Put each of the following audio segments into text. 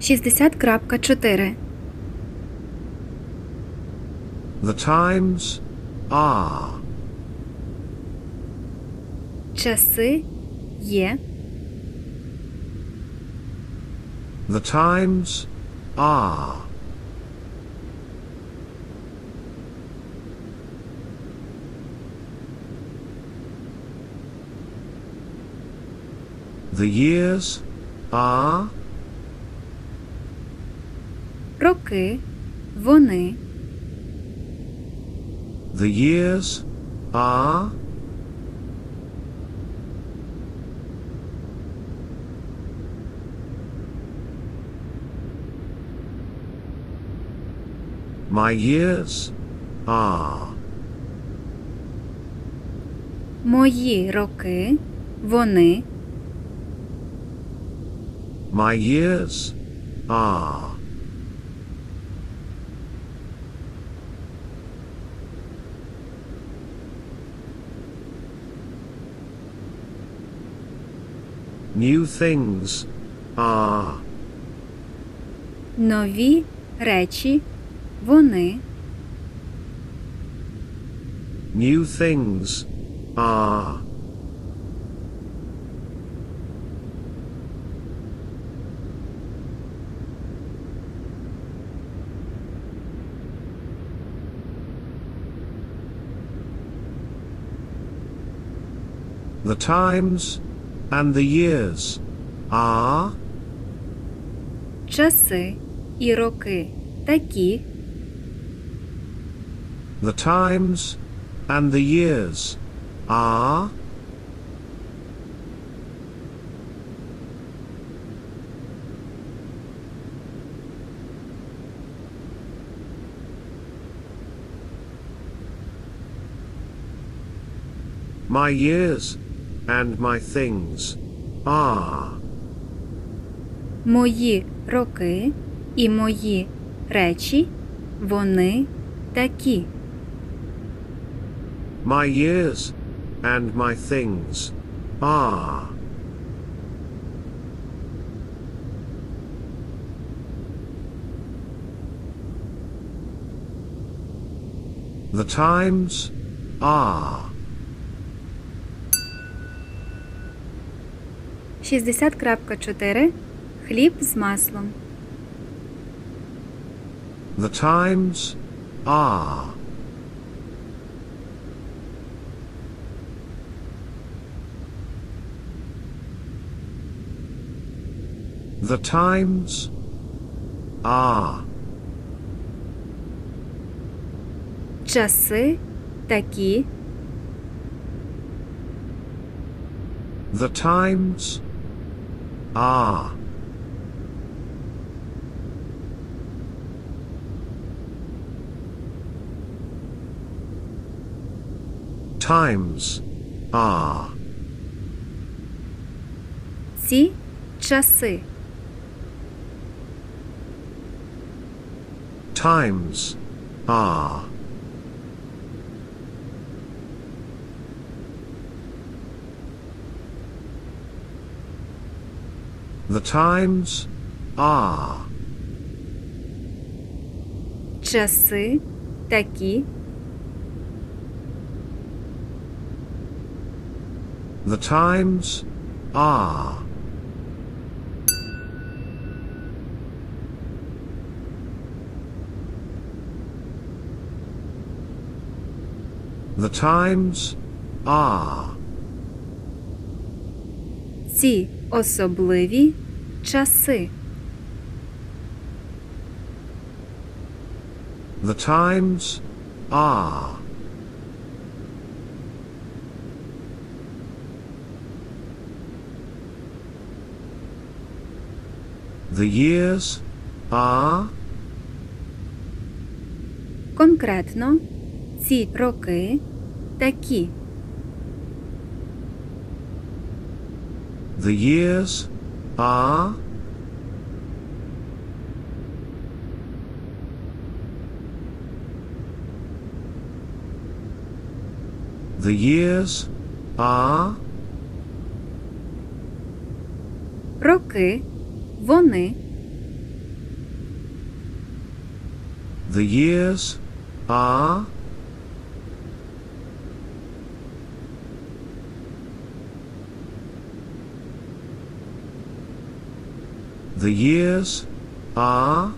Шістдесят крапка чотири. The times are. Часи є. The times are. The years are. Роки. Вони. The years are. My years are. Мої роки. Вони. My years are. New things are. Нові речі. Вони. New things are. The times and the years are. Часи і роки такі. The times and the years are. My years and my things are. Мої роки і мої речі. Вони такі. My years and my things are. The times are. Шістдесят крапка чотири. Хліб з маслом. The times are. The times are. Часи такі. The times are. Times are. Ці часи. Times are. The times are. Часи такі. The times are. The times are. Ці особливі часи. The times are. The years are. Конкретно ці роки такі. The years Ah, The years are Роки вони. The years are The years are.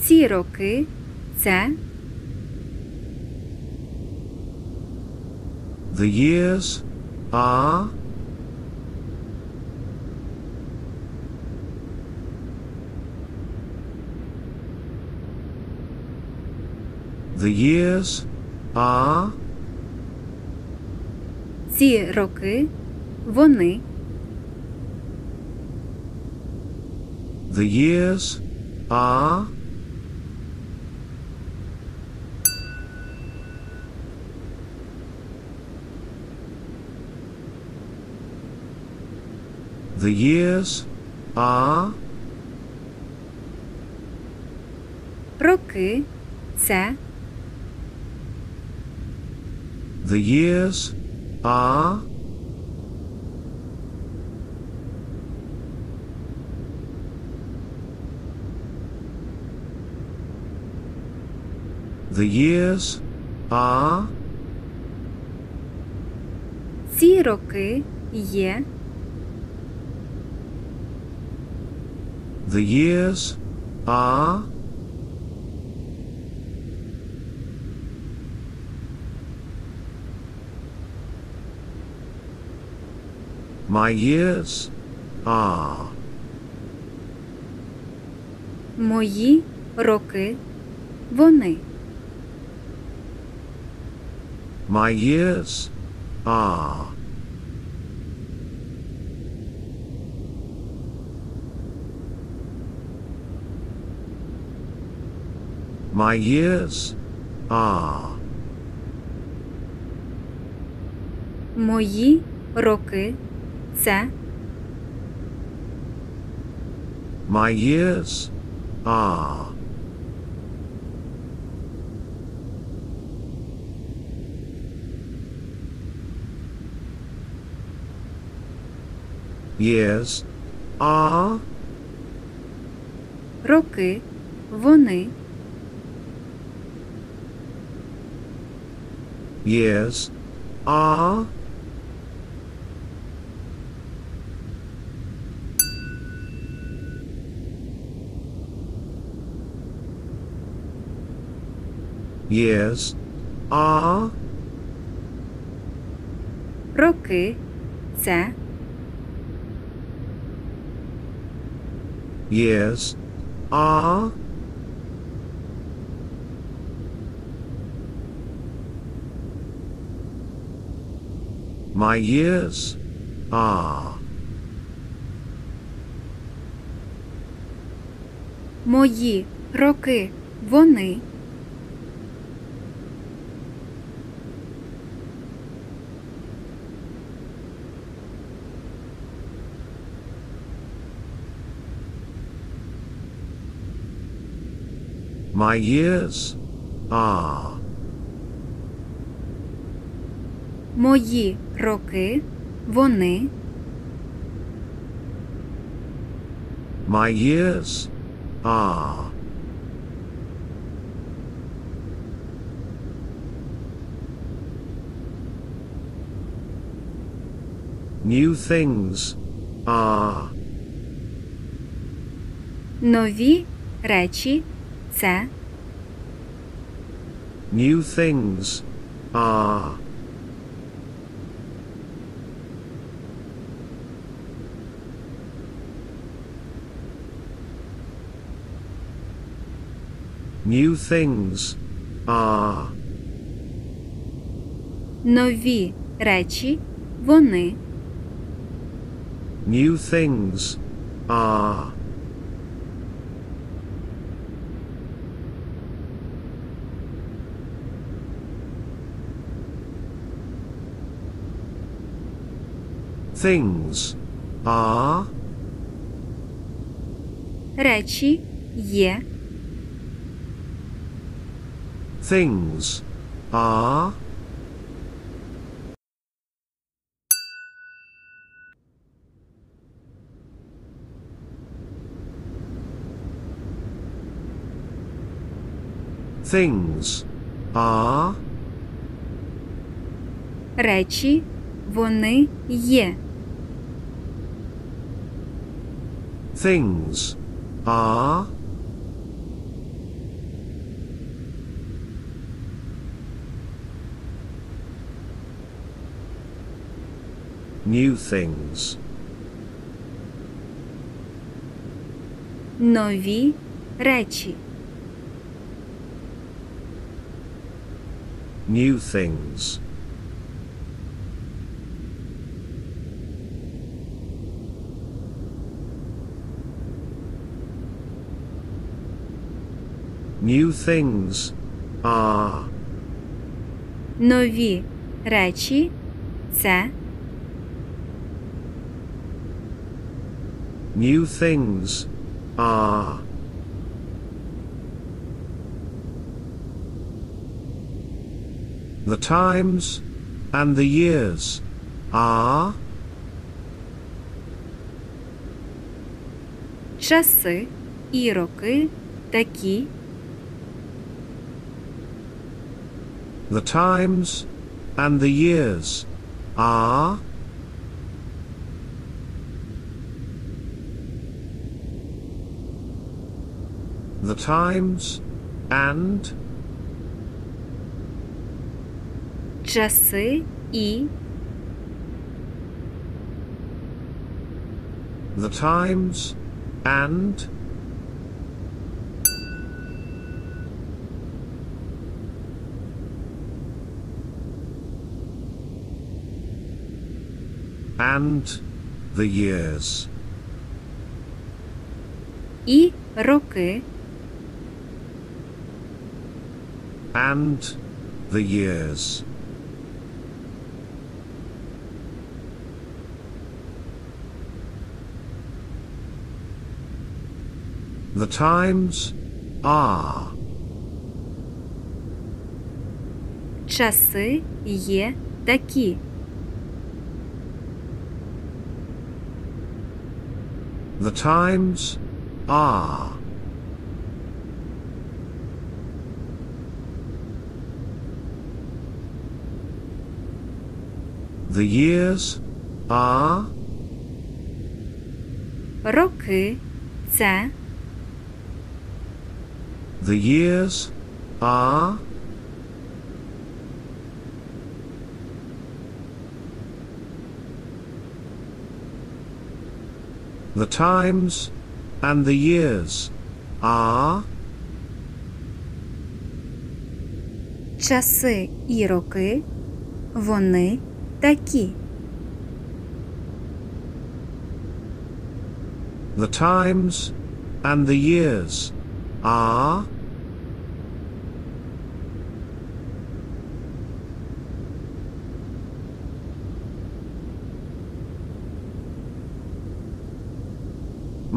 Ці роки. Це. The years are. The years are. Ці роки. Вони. The years are. The years are. Роки. Це. The years are. The years are. Ці роки є. The years are. My years are. Мої роки. Вони. My years are. My years are. Мої роки. Це. My years are. Years are. Роки. Вони. Years are. Years are. Роки. Це. Years are. My years are. Мої роки. Вони. My years are. Мої роки. Вони. My years are. New things are. Нові речі. Це. New things are. New things are. Нові речі. Вони. New things are. Things are. Речі є. Things are, things are, Речі вони є. things are, new things, Нові речі. new things, New things are, Нові речі це new things are. The times and the years are, часи і роки такі. the times and the years are, the times and Часи і the times and and the years і роки. and the years the times are Часи є такі. the times are the years are Роки це the years are the times and the years are часи і роки. Вони такі. the times and the years are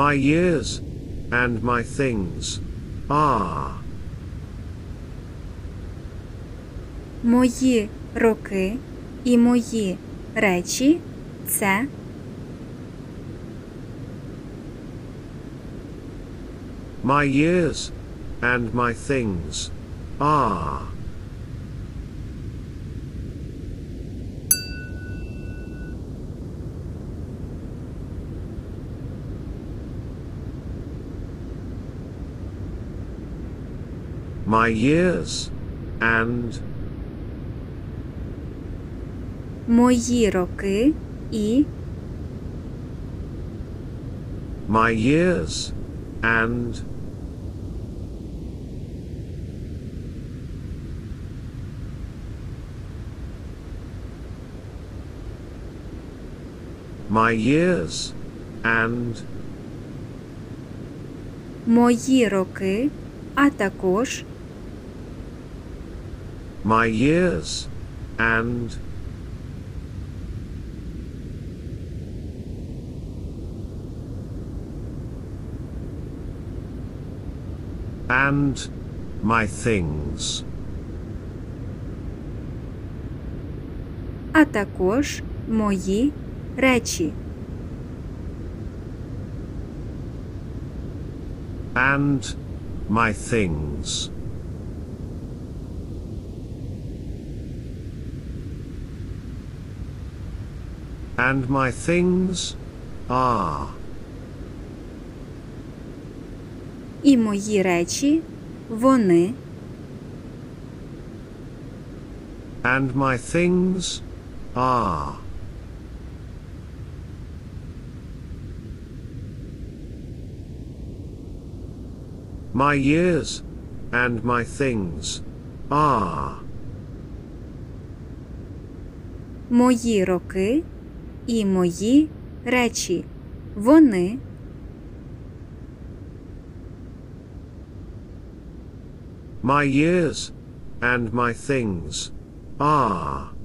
my years and my things are Мої роки і мої речі це my years and my things are my years and мої роки і my years and my years and мої роки, а також my years and and my things а також мої речі. and my things. And my things are. І мої речі вони. And my things are. My years and my things are. Мої роки і мої речі. Вони. My years and my things are.